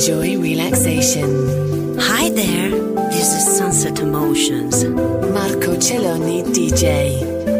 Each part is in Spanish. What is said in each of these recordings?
Enjoy relaxation. Hi there, this is Sunset Emotions. Marco Celloni DJ.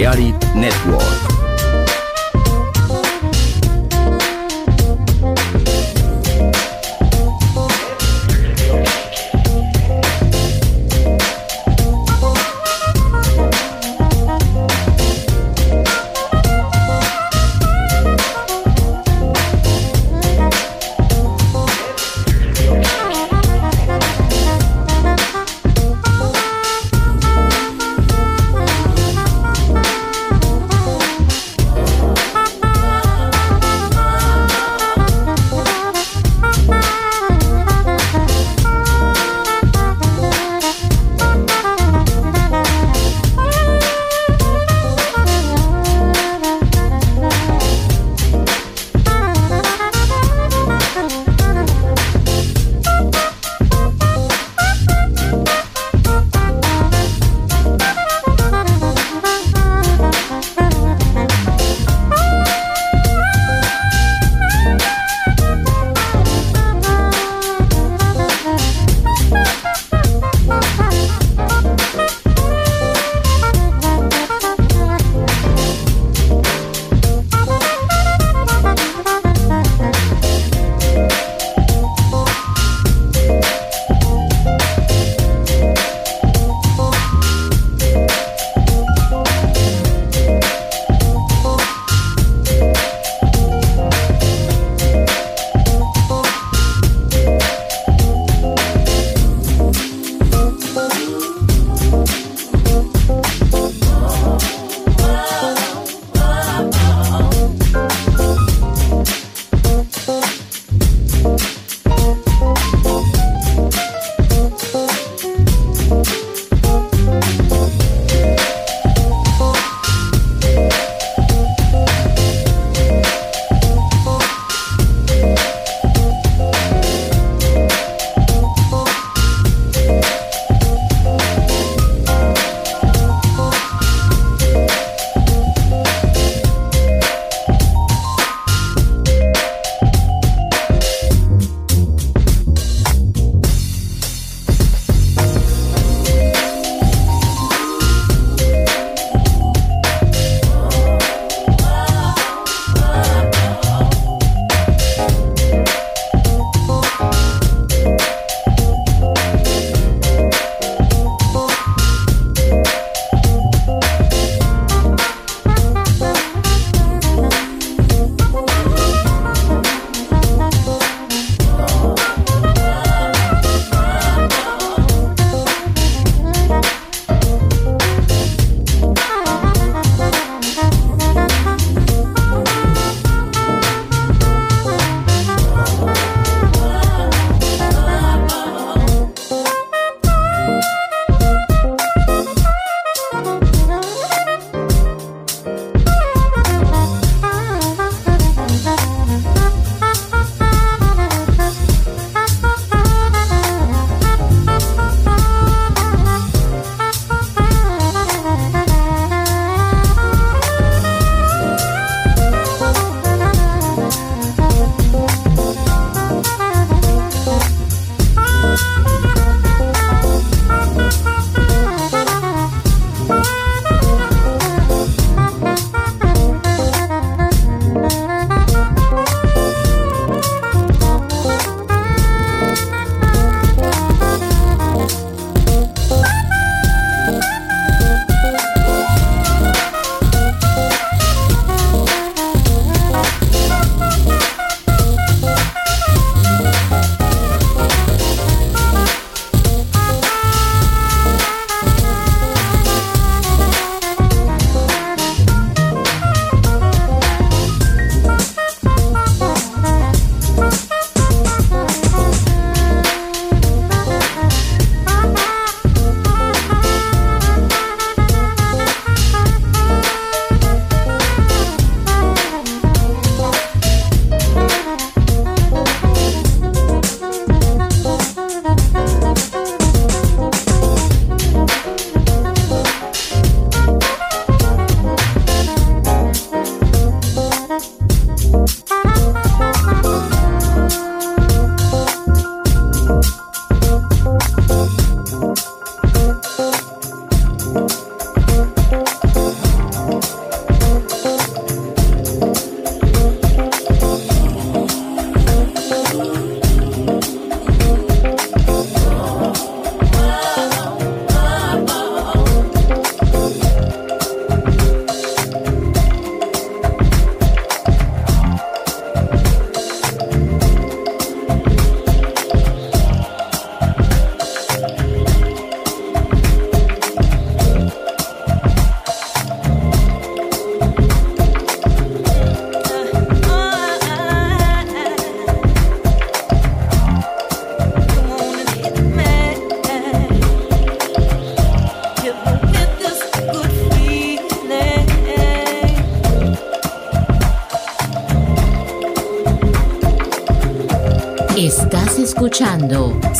Balearic Network.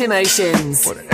Emotions.